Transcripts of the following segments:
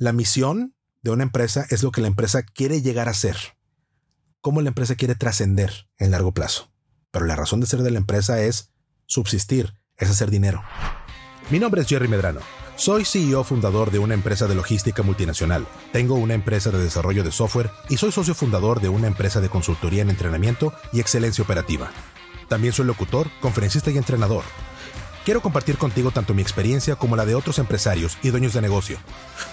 La misión de una empresa es lo que la empresa quiere llegar a ser. Cómo la empresa quiere trascender en largo plazo. Pero la razón de ser de la empresa es subsistir, es hacer dinero. Mi nombre es Jerry Medrano. Soy CEO fundador de una empresa de logística multinacional. Tengo una empresa de desarrollo de software y soy socio fundador de una empresa de consultoría en entrenamiento y excelencia operativa. También soy locutor, conferencista y entrenador. Quiero compartir contigo tanto mi experiencia como la de otros empresarios y dueños de negocio.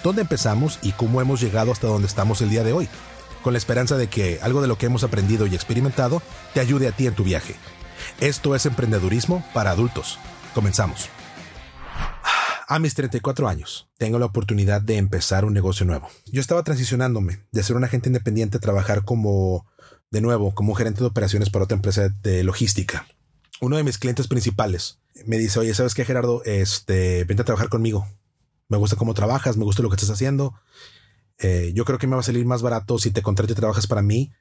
Dónde empezamos y cómo hemos llegado hasta donde estamos el día de hoy. Con la esperanza de que algo de lo que hemos aprendido y experimentado te ayude a ti en tu viaje. Esto es emprendedurismo para adultos. Comenzamos. A mis 34 años, tengo la oportunidad de empezar un negocio nuevo. Yo estaba transicionándome de ser un agente independiente a trabajar como, de nuevo, como gerente de operaciones para otra empresa de logística. Uno de mis clientes principales me dice, oye, ¿sabes qué, Gerardo? Este, vente a trabajar conmigo. Me gusta cómo trabajas, me gusta lo que estás haciendo. Eh, yo creo que me va a salir más barato si te contrato y trabajas para mí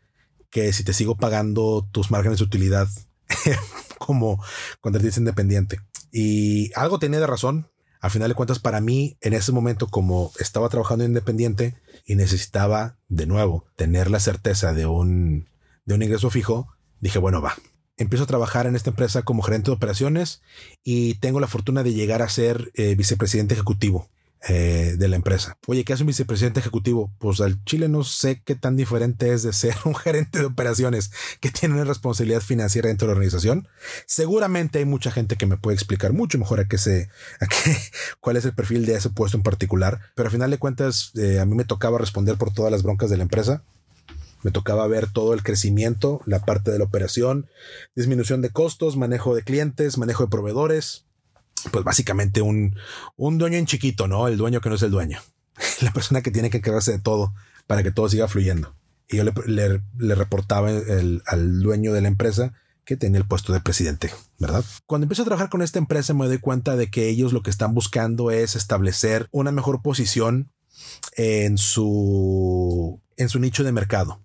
que si te sigo pagando tus márgenes de utilidad como contratista independiente. Y algo tenía de razón. Al final de cuentas, para mí, en ese momento, como estaba trabajando independiente y necesitaba de nuevo tener la certeza de un, de un ingreso fijo, dije, bueno, va. Empiezo a trabajar en esta empresa como gerente de operaciones y tengo la fortuna de llegar a ser eh, vicepresidente ejecutivo. Eh, de la empresa. Oye, ¿qué hace un vicepresidente ejecutivo? Pues al Chile no sé qué tan diferente es de ser un gerente de operaciones que tiene una responsabilidad financiera dentro de la organización. Seguramente hay mucha gente que me puede explicar mucho mejor a qué se, a qué, cuál es el perfil de ese puesto en particular. Pero al final de cuentas, eh, a mí me tocaba responder por todas las broncas de la empresa. Me tocaba ver todo el crecimiento, la parte de la operación, disminución de costos, manejo de clientes, manejo de proveedores, pues básicamente un, un dueño en chiquito, ¿no? El dueño que no es el dueño. La persona que tiene que encargarse de todo para que todo siga fluyendo. Y yo le, le, reportaba al dueño de la empresa que tenía el puesto de presidente, ¿verdad? Cuando empiezo a trabajar con esta empresa me doy cuenta de que ellos lo que están buscando es establecer una mejor posición en su, en su nicho de mercado.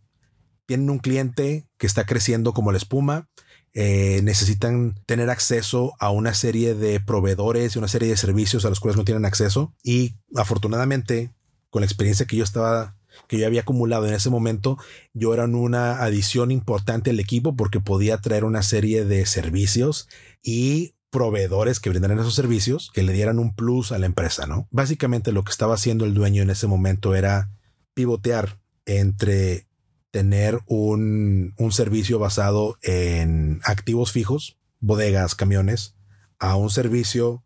Tienen un cliente que está creciendo como la espuma, eh, necesitan tener acceso a una serie de proveedores y una serie de servicios a los cuales no tienen acceso. Y afortunadamente, con la experiencia que yo estaba, que yo había acumulado en ese momento, yo era una adición importante al equipo porque podía traer una serie de servicios y proveedores que brindaran esos servicios que le dieran un plus a la empresa, ¿no? Básicamente lo que estaba haciendo el dueño en ese momento era pivotear entre tener un, un servicio basado en activos fijos, bodegas, camiones, a un servicio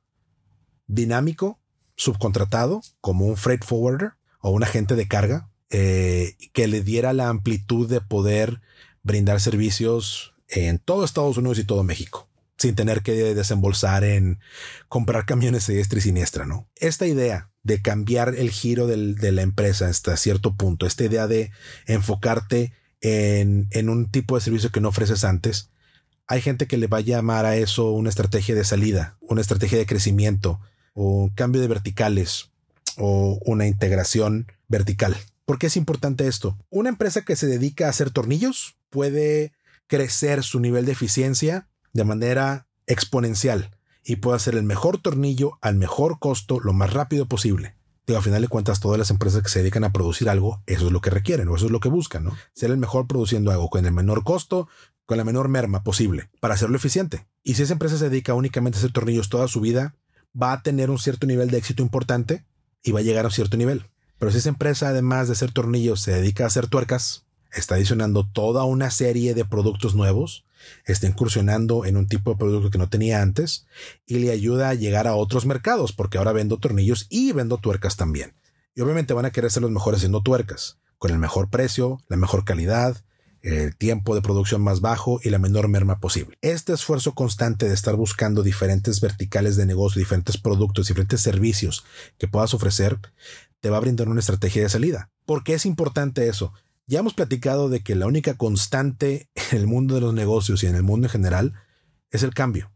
dinámico, subcontratado, como un freight forwarder o un agente de carga, eh, que le diera la amplitud de poder brindar servicios en todo Estados Unidos y todo México, sin tener que desembolsar en comprar camiones de diestra y siniestra, ¿no? Esta idea de cambiar el giro de la empresa hasta cierto punto, esta idea de enfocarte en, en un tipo de servicio que no ofreces antes, hay gente que le va a llamar a eso una estrategia de salida, una estrategia de crecimiento, o un cambio de verticales, o una integración vertical. ¿Por qué es importante esto? Una empresa que se dedica a hacer tornillos puede crecer su nivel de eficiencia de manera exponencial y puede hacer el mejor tornillo al mejor costo lo más rápido posible. Digo, a final de cuentas, todas las empresas que se dedican a producir algo, eso es lo que requieren o eso es lo que buscan, ¿no? Ser el mejor produciendo algo con el menor costo, con la menor merma posible, para hacerlo eficiente. Y si esa empresa se dedica únicamente a hacer tornillos toda su vida, va a tener un cierto nivel de éxito importante y va a llegar a cierto nivel. Pero si esa empresa, además de hacer tornillos, se dedica a hacer tuercas, está adicionando toda una serie de productos nuevos, está incursionando en un tipo de producto que no tenía antes y le ayuda a llegar a otros mercados, porque ahora vendo tornillos y vendo tuercas también. Y obviamente van a querer ser los mejores haciendo tuercas, con el mejor precio, la mejor calidad, el tiempo de producción más bajo y la menor merma posible. Este esfuerzo constante de estar buscando diferentes verticales de negocio, diferentes productos, diferentes servicios que puedas ofrecer, te va a brindar una estrategia de salida. ¿Por qué es importante eso? Ya hemos platicado de que la única constante en el mundo de los negocios y en el mundo en general es el cambio.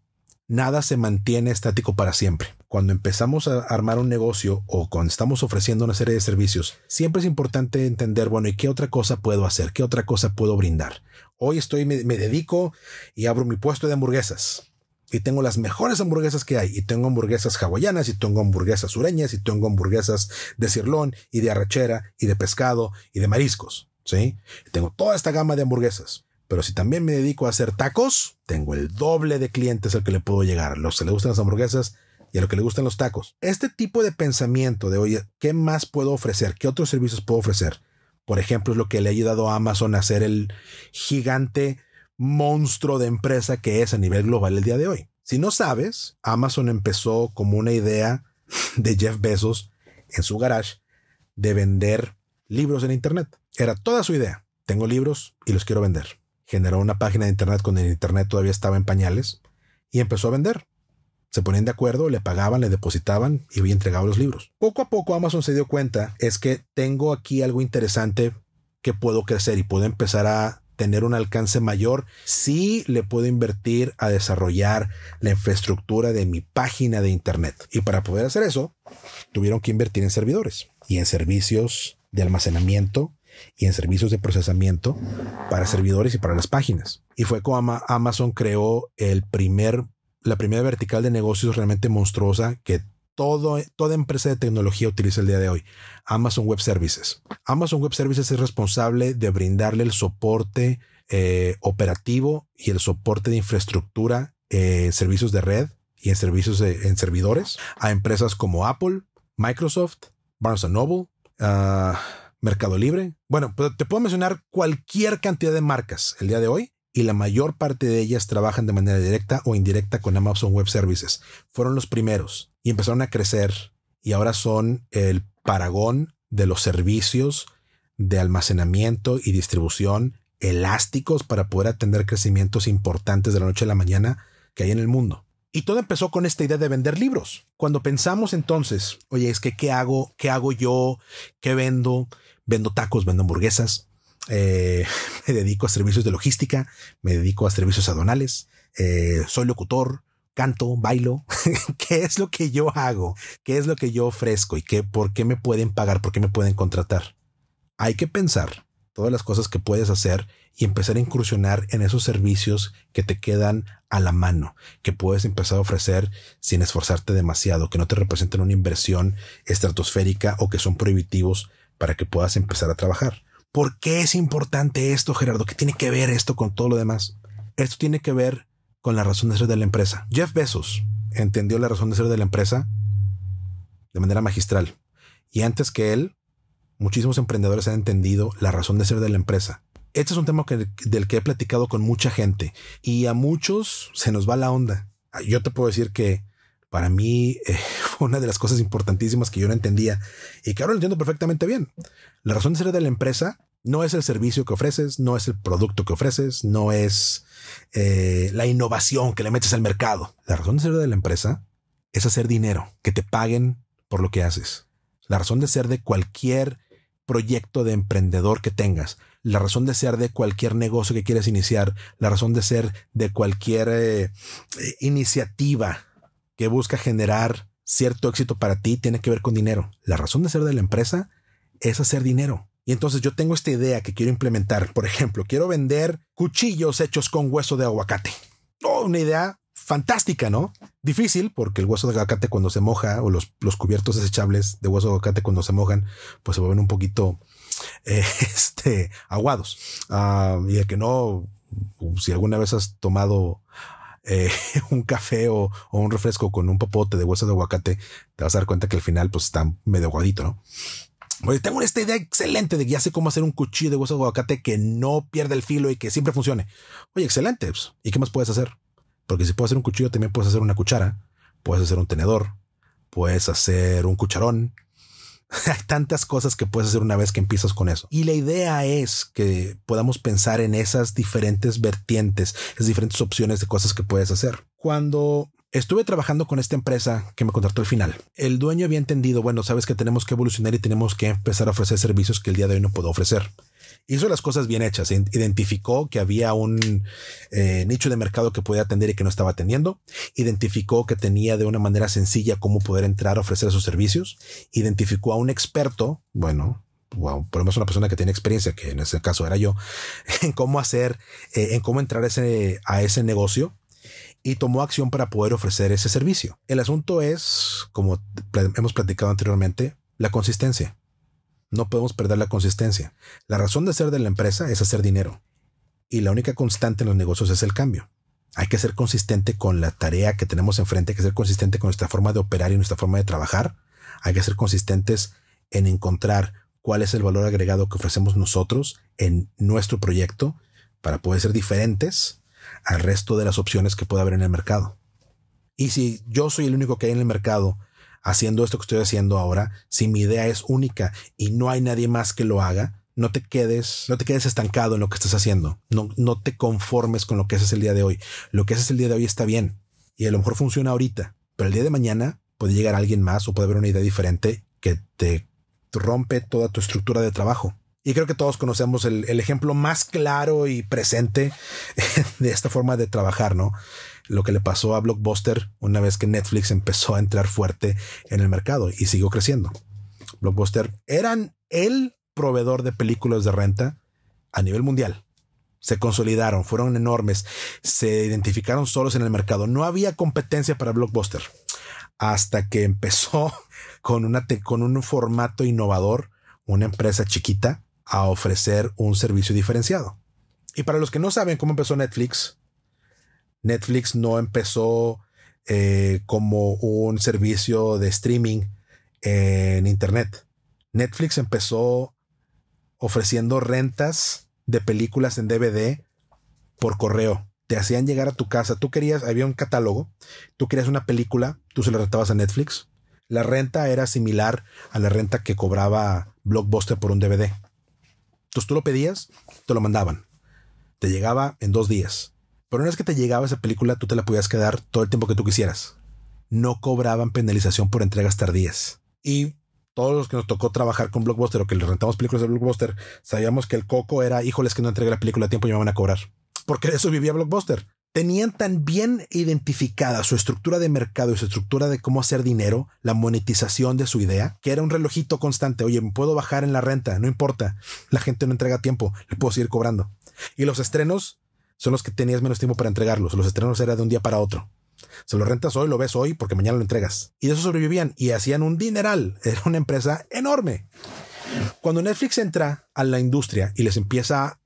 Nada se mantiene estático para siempre. Cuando empezamos a armar un negocio o cuando estamos ofreciendo una serie de servicios, siempre es importante entender, bueno, ¿y qué otra cosa puedo hacer? ¿Qué otra cosa puedo brindar? Hoy estoy, me, me dedico y abro mi puesto de hamburguesas. y tengo las mejores hamburguesas que hay. Y tengo hamburguesas hawaianas, y tengo hamburguesas sureñas, y tengo hamburguesas de cirlón, y de arrachera, y de pescado, y de mariscos. Tengo toda esta gama de hamburguesas. Pero si también me dedico a hacer tacos, tengo el doble de clientes al que le puedo llegar. Los que le gustan las hamburguesas y a los que le gustan los tacos. Este tipo de pensamiento de, oye, ¿qué más puedo ofrecer? ¿Qué otros servicios puedo ofrecer? Por ejemplo, es lo que le ha ayudado a Amazon a ser el gigante monstruo de empresa que es a nivel global el día de hoy. Si no sabes, Amazon empezó como una idea de Jeff Bezos en su garage de vender libros en Internet. Era toda su idea. Tengo libros y los quiero vender generó una página de internet cuando el internet todavía estaba en pañales y empezó a vender. Se ponían de acuerdo, le pagaban, le depositaban y había entregado los libros. Poco a poco Amazon se dio cuenta es que tengo aquí algo interesante que puedo crecer y puedo empezar a tener un alcance mayor si le puedo invertir a desarrollar la infraestructura de mi página de internet. Y para poder hacer eso, tuvieron que invertir en servidores y en servicios de almacenamiento y en servicios de procesamiento para servidores y para las páginas. Y fue como Amazon creó el primer, la primera vertical de negocios realmente monstruosa que todo, toda empresa de tecnología utiliza el día de hoy. Amazon Web Services. Amazon Web Services es responsable de brindarle el soporte eh, operativo y el soporte de infraestructura en servicios de red y en servicios en servidores a empresas como Apple, Microsoft, Barnes Noble, uh, Mercado Libre. Bueno, pues, te puedo mencionar cualquier cantidad de marcas el día de hoy y la mayor parte de ellas trabajan de manera directa o indirecta con Amazon Web Services. Fueron los primeros y empezaron a crecer y ahora son el paragón de los servicios de almacenamiento y distribución elásticos para poder atender crecimientos importantes de la noche a la mañana que hay en el mundo. Y todo empezó con esta idea de vender libros. Cuando pensamos entonces, oye, es que ¿qué hago? ¿Qué hago yo? ¿Qué vendo? Vendo tacos, vendo hamburguesas. Eh, me dedico a servicios de logística, me dedico a servicios aduanales, eh, soy locutor, canto, bailo. ¿Qué es lo que yo hago? ¿Qué es lo que yo ofrezco? ¿Y qué, por qué me pueden pagar? ¿Por qué me pueden contratar? Hay que pensar todas las cosas que puedes hacer y empezar a incursionar en esos servicios que te quedan a la mano, que puedes empezar a ofrecer sin esforzarte demasiado, que no te representen una inversión estratosférica o que son prohibitivos para que puedas empezar a trabajar. ¿Por qué es importante esto, Gerardo? ¿Qué tiene que ver esto con todo lo demás? Esto tiene que ver con la razón de ser de la empresa. Jeff Bezos entendió la razón de ser de la empresa de manera magistral. Y antes que él, muchísimos emprendedores han entendido la razón de ser de la empresa. Este es un tema del que he platicado con mucha gente y a muchos se nos va la onda. Yo te puedo decir que para mí eh, fue una de las cosas importantísimas que yo no entendía y que ahora lo entiendo perfectamente bien. La razón de ser de la empresa no es el servicio que ofreces, no es el producto que ofreces, no es eh, la innovación que le metes al mercado. La razón de ser de la empresa es hacer dinero, que te paguen por lo que haces. La razón de ser de cualquier proyecto de emprendedor que tengas, la razón de ser de cualquier negocio que quieras iniciar, la razón de ser de cualquier eh, iniciativa que busca generar cierto éxito para ti tiene que ver con dinero. La razón de ser de la empresa es hacer dinero. Y entonces yo tengo esta idea que quiero implementar. Por ejemplo, quiero vender cuchillos hechos con hueso de aguacate. Oh, una idea fantástica, ¿no? Difícil porque el hueso de aguacate cuando se moja o los, los cubiertos desechables de hueso de aguacate cuando se mojan, pues se vuelven un poquito eh, este, aguados. Ah, y el que no, si alguna vez has tomado eh, un café o, un refresco con un popote de hueso de aguacate, te vas a dar cuenta que al final pues está medio aguadito, ¿no? Oye, tengo esta idea excelente de que ya sé cómo hacer un cuchillo de hueso de aguacate que no pierda el filo y que siempre funcione. Oye, excelente. Pues, ¿Y qué más puedes hacer? Porque si puedes hacer un cuchillo, también puedes hacer una cuchara, puedes hacer un tenedor, puedes hacer un cucharón. Hay tantas cosas que puedes hacer una vez que empiezas con eso. Y la idea es que podamos pensar en esas diferentes vertientes, esas diferentes opciones de cosas que puedes hacer. Cuando estuve trabajando con esta empresa que me contrató al final, el dueño había entendido, bueno, sabes que tenemos que evolucionar y tenemos que empezar a ofrecer servicios que el día de hoy no puedo ofrecer hizo las cosas bien hechas. Identificó que había un eh, nicho de mercado que podía atender y que no estaba atendiendo. Identificó que tenía de una manera sencilla cómo poder entrar a ofrecer esos servicios. Identificó a un experto, bueno, por lo menos una persona que tiene experiencia, que en ese caso era yo, en cómo hacer, eh, en cómo entrar a ese negocio. y tomó acción para poder ofrecer ese servicio. El asunto es, como hemos platicado anteriormente, la consistencia. No podemos perder la consistencia. La razón de ser de la empresa es hacer dinero. Y la única constante en los negocios es el cambio. Hay que ser consistente con la tarea que tenemos enfrente, hay que ser consistente con nuestra forma de operar y nuestra forma de trabajar. Hay que ser consistentes en encontrar cuál es el valor agregado que ofrecemos nosotros en nuestro proyecto para poder ser diferentes al resto de las opciones que puede haber en el mercado. Y si yo soy el único que hay en el mercado haciendo esto que estoy haciendo ahora, si mi idea es única y no hay nadie más que lo haga, no te quedes, no te quedes estancado en lo que estás haciendo. No, no te conformes con lo que haces el día de hoy. Lo que haces el día de hoy está bien y a lo mejor funciona ahorita, pero el día de mañana puede llegar alguien más o puede haber una idea diferente que te rompe toda tu estructura de trabajo. Y creo que todos conocemos el, el, ejemplo más claro y presente de esta forma de trabajar, ¿no? Lo que le pasó a Blockbuster una vez que Netflix empezó a entrar fuerte en el mercado y siguió creciendo. Blockbuster eran el proveedor de películas de renta a nivel mundial. Se consolidaron, fueron enormes, se identificaron solos en el mercado. No había competencia para Blockbuster hasta que empezó con, una con un formato innovador, una empresa chiquita, a ofrecer un servicio diferenciado. Y para los que no saben cómo empezó Netflix, Netflix no empezó eh, como un servicio de streaming en Internet. Netflix empezó ofreciendo rentas de películas en DVD por correo. Te hacían llegar a tu casa. Tú querías, había un catálogo. Tú querías una película, tú se la rentabas a Netflix. La renta era similar a la renta que cobraba Blockbuster por un DVD. Entonces tú lo pedías, te lo mandaban. Te llegaba en dos días. Pero una vez que te llegaba esa película, tú te la podías quedar todo el tiempo que tú quisieras. No cobraban penalización por entregas tardías. Y todos los que nos tocó trabajar con Blockbuster o que le rentamos películas de Blockbuster, sabíamos que el coco era, híjoles que no entregué la película a tiempo y me van a cobrar. Porque de eso vivía Blockbuster tenían tan bien identificada su estructura de mercado y su estructura de cómo hacer dinero, la monetización de su idea, que era un relojito constante. Oye, me puedo bajar en la renta, no importa. La gente no entrega tiempo, le puedo seguir cobrando. Y los estrenos son los que tenías menos tiempo para entregarlos. Los estrenos era de un día para otro. Se lo rentas hoy, lo ves hoy porque mañana lo entregas. Y de eso sobrevivían y hacían un dineral. Era una empresa enorme. Cuando Netflix entra a la industria y les empieza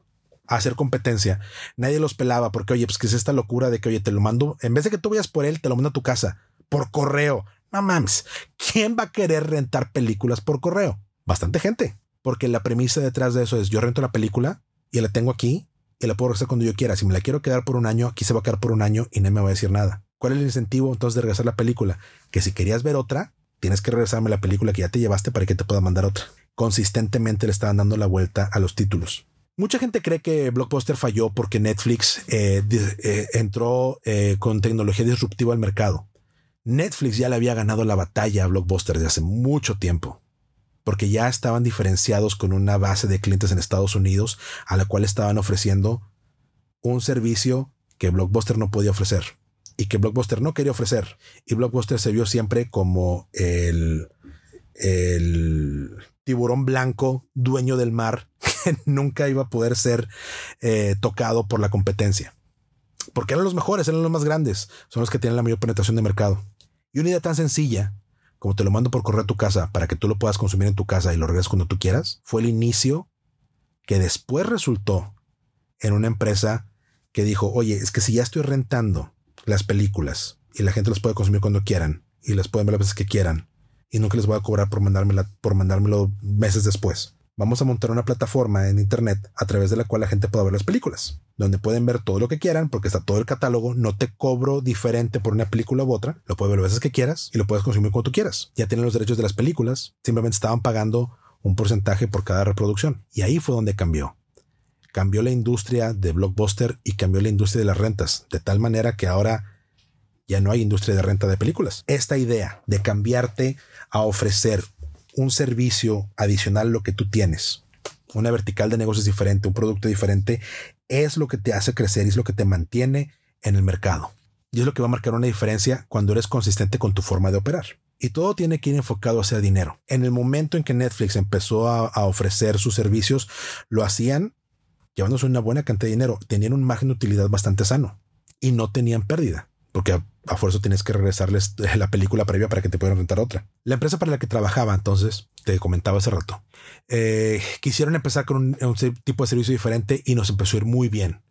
hacer competencia. Nadie los pelaba porque, oye, pues que es esta locura de que, oye, te lo mando, en vez de que tú vayas por él, te lo mando a tu casa, por correo. No mames, ¿quién va a querer rentar películas por correo? Bastante gente, porque la premisa detrás de eso es yo rento la película y la tengo aquí y la puedo regresar cuando yo quiera. Si me la quiero quedar por un año, aquí se va a quedar por un año y no me va a decir nada. ¿Cuál es el incentivo entonces de regresar la película? Que si querías ver otra, tienes que regresarme la película que ya te llevaste para que te pueda mandar otra. Consistentemente le estaban dando la vuelta a los títulos. Mucha gente cree que Blockbuster falló porque Netflix eh, eh, entró eh, con tecnología disruptiva al mercado. Netflix ya le había ganado la batalla a Blockbuster desde hace mucho tiempo, porque ya estaban diferenciados con una base de clientes en Estados Unidos a la cual estaban ofreciendo un servicio que Blockbuster no podía ofrecer y que Blockbuster no quería ofrecer. Y Blockbuster se vio siempre como el, el tiburón blanco, dueño del mar, que nunca iba a poder ser eh, tocado por la competencia. Porque eran los mejores, eran los más grandes, son los que tienen la mayor penetración de mercado. Y una idea tan sencilla como te lo mando por correo a tu casa para que tú lo puedas consumir en tu casa y lo regreses cuando tú quieras, fue el inicio que después resultó en una empresa que dijo, oye, es que si ya estoy rentando las películas y la gente las puede consumir cuando quieran y las pueden ver las veces que quieran y nunca les voy a cobrar por, mandármela, por mandármelo meses después. Vamos a montar una plataforma en Internet a través de la cual la gente pueda ver las películas, donde pueden ver todo lo que quieran porque está todo el catálogo, no te cobro diferente por una película u otra, lo puedes ver las veces que quieras y lo puedes consumir cuando tú quieras. Ya tienen los derechos de las películas, simplemente estaban pagando un porcentaje por cada reproducción. Y ahí fue donde cambió. Cambió la industria de blockbuster y cambió la industria de las rentas, de tal manera que ahora ya no hay industria de renta de películas. Esta idea de cambiarte a ofrecer un servicio adicional a lo que tú tienes, una vertical de negocios diferente, un producto diferente, es lo que te hace crecer y es lo que te mantiene en el mercado. Y es lo que va a marcar una diferencia cuando eres consistente con tu forma de operar. Y todo tiene que ir enfocado hacia dinero. En el momento en que Netflix empezó a, a ofrecer sus servicios, lo hacían llevándose una buena cantidad de dinero. Tenían un margen de utilidad bastante sano y no tenían pérdida porque a, fuerza tienes que regresarles la película previa para que te puedan rentar otra. La empresa para la que trabajaba entonces, te comentaba hace rato, eh, quisieron empezar con un, tipo de servicio diferente y nos empezó a ir muy bien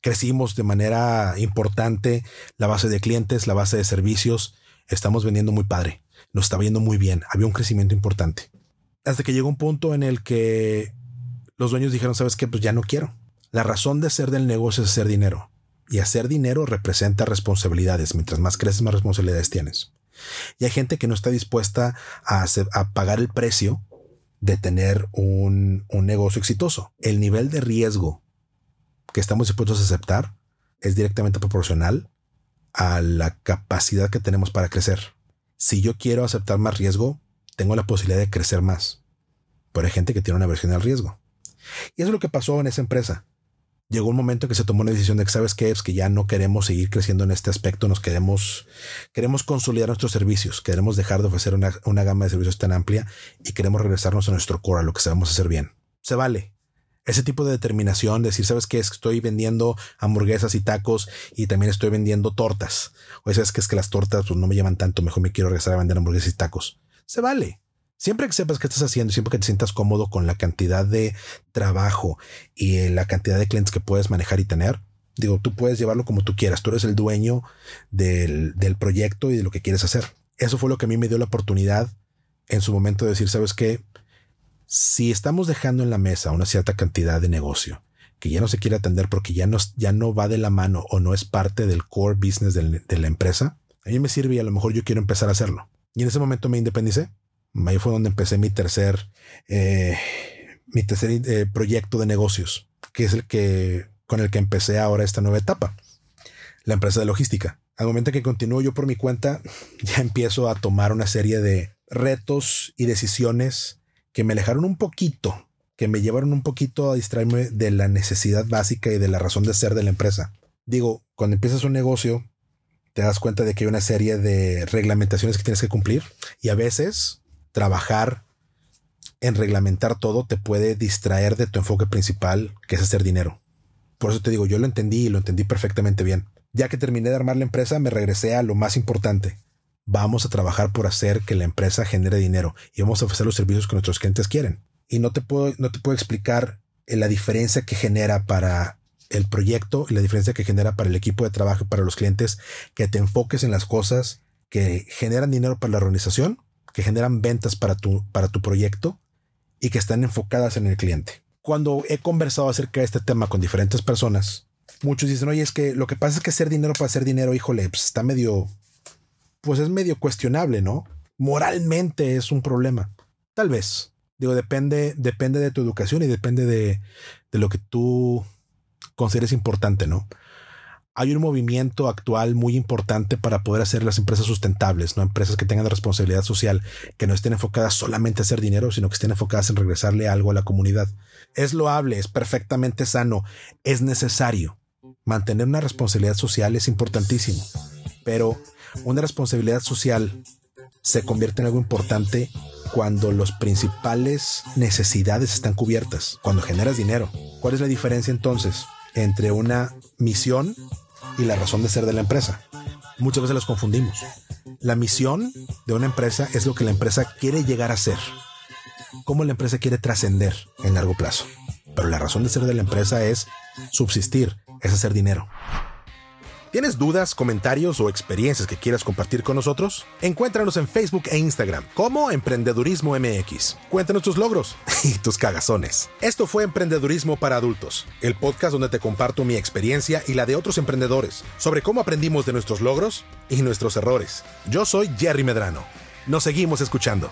crecimos de manera importante la base de clientes, la base de servicios. Estamos vendiendo muy padre. Nos estaba yendo muy bien. Había un crecimiento importante. Hasta que llegó un punto en el que los dueños dijeron, ¿sabes qué? Pues ya no quiero. La razón de ser del negocio es hacer dinero. Y hacer dinero representa responsabilidades. Mientras más creces, más responsabilidades tienes. Y hay gente que no está dispuesta a, pagar el precio de tener un, un negocio exitoso. El nivel de riesgo que estamos dispuestos a aceptar es directamente proporcional a la capacidad que tenemos para crecer. Si yo quiero aceptar más riesgo, tengo la posibilidad de crecer más. Pero hay gente que tiene una aversión al riesgo. Y eso es lo que pasó en esa empresa. Llegó un momento en que se tomó una decisión de que sabes qué es que ya no queremos seguir creciendo en este aspecto, nos queremos, queremos consolidar nuestros servicios, queremos dejar de ofrecer una, una gama de servicios tan amplia y queremos regresarnos a nuestro core, a lo que sabemos hacer bien. Se vale, ese tipo de determinación, decir, sabes que estoy vendiendo hamburguesas y tacos y también estoy vendiendo tortas. O sabes que es que las tortas pues, no me llaman tanto, mejor me quiero regresar a vender hamburguesas y tacos. Se vale. Siempre que sepas qué estás haciendo, siempre que te sientas cómodo con la cantidad de trabajo y eh, la cantidad de clientes que puedes manejar y tener, digo, tú puedes llevarlo como tú quieras. Tú eres el dueño del, del proyecto y de lo que quieres hacer. Eso fue lo que a mí me dio la oportunidad en su momento de decir, sabes qué, si estamos dejando en la mesa una cierta cantidad de negocio que ya no se quiere atender porque ya no, ya no va de la mano o no es parte del core business de la empresa, a mí me sirve y a lo mejor yo quiero empezar a hacerlo. Y en ese momento me independicé. Ahí fue donde empecé mi tercer, eh, mi tercer eh, proyecto de negocios, que es el que con el que empecé ahora esta nueva etapa, la empresa de logística. Al momento que continúo yo por mi cuenta, ya empiezo a tomar una serie de retos y decisiones que me alejaron un poquito, que me llevaron un poquito a distraerme de la necesidad básica y de la razón de ser de la empresa. Digo, cuando empiezas un negocio, te das cuenta de que hay una serie de reglamentaciones que tienes que cumplir y a veces trabajar en reglamentar todo te puede distraer de tu enfoque principal, que es hacer dinero. Por eso te digo, yo lo entendí y lo entendí perfectamente bien. Ya que terminé de armar la empresa, me regresé a lo más importante, vamos a trabajar por hacer que la empresa genere dinero y vamos a ofrecer los servicios que nuestros clientes quieren. Y no te puedo, no te puedo explicar eh, la diferencia que genera para el proyecto y la diferencia que genera para el equipo de trabajo y para los clientes que te enfoques en las cosas que generan dinero para la organización, que generan ventas para tu, para tu proyecto y que están enfocadas en el cliente. Cuando he conversado acerca de este tema con diferentes personas, muchos dicen, oye, es que lo que pasa es que hacer dinero para hacer dinero, híjole, pues está medio, pues es medio cuestionable, ¿no? Moralmente es un problema. Tal vez. Digo, depende, depende de tu educación y depende de, de lo que tú consideres importante, ¿no? Hay un movimiento actual muy importante para poder hacer las empresas sustentables, no empresas que tengan responsabilidad social, que no estén enfocadas solamente a hacer dinero, sino que estén enfocadas en regresarle algo a la comunidad. Es loable, es perfectamente sano, es necesario. Mantener una responsabilidad social es importantísimo, pero una responsabilidad social se convierte en algo importante cuando las principales necesidades están cubiertas, cuando generas dinero. ¿Cuál es la diferencia entonces entre una misión y la razón de ser de la empresa? Muchas veces las confundimos. La misión de una empresa es lo que la empresa quiere llegar a ser, cómo la empresa quiere trascender en largo plazo. Pero la razón de ser de la empresa es subsistir, es hacer dinero. ¿Tienes dudas, comentarios o experiencias que quieras compartir con nosotros? Encuéntranos en Facebook e Instagram como Emprendedurismo MX. Cuéntanos tus logros y tus cagazones. Esto fue Emprendedurismo para Adultos, el podcast donde te comparto mi experiencia y la de otros emprendedores sobre cómo aprendimos de nuestros logros y nuestros errores. Yo soy Jerry Medrano. Nos seguimos escuchando.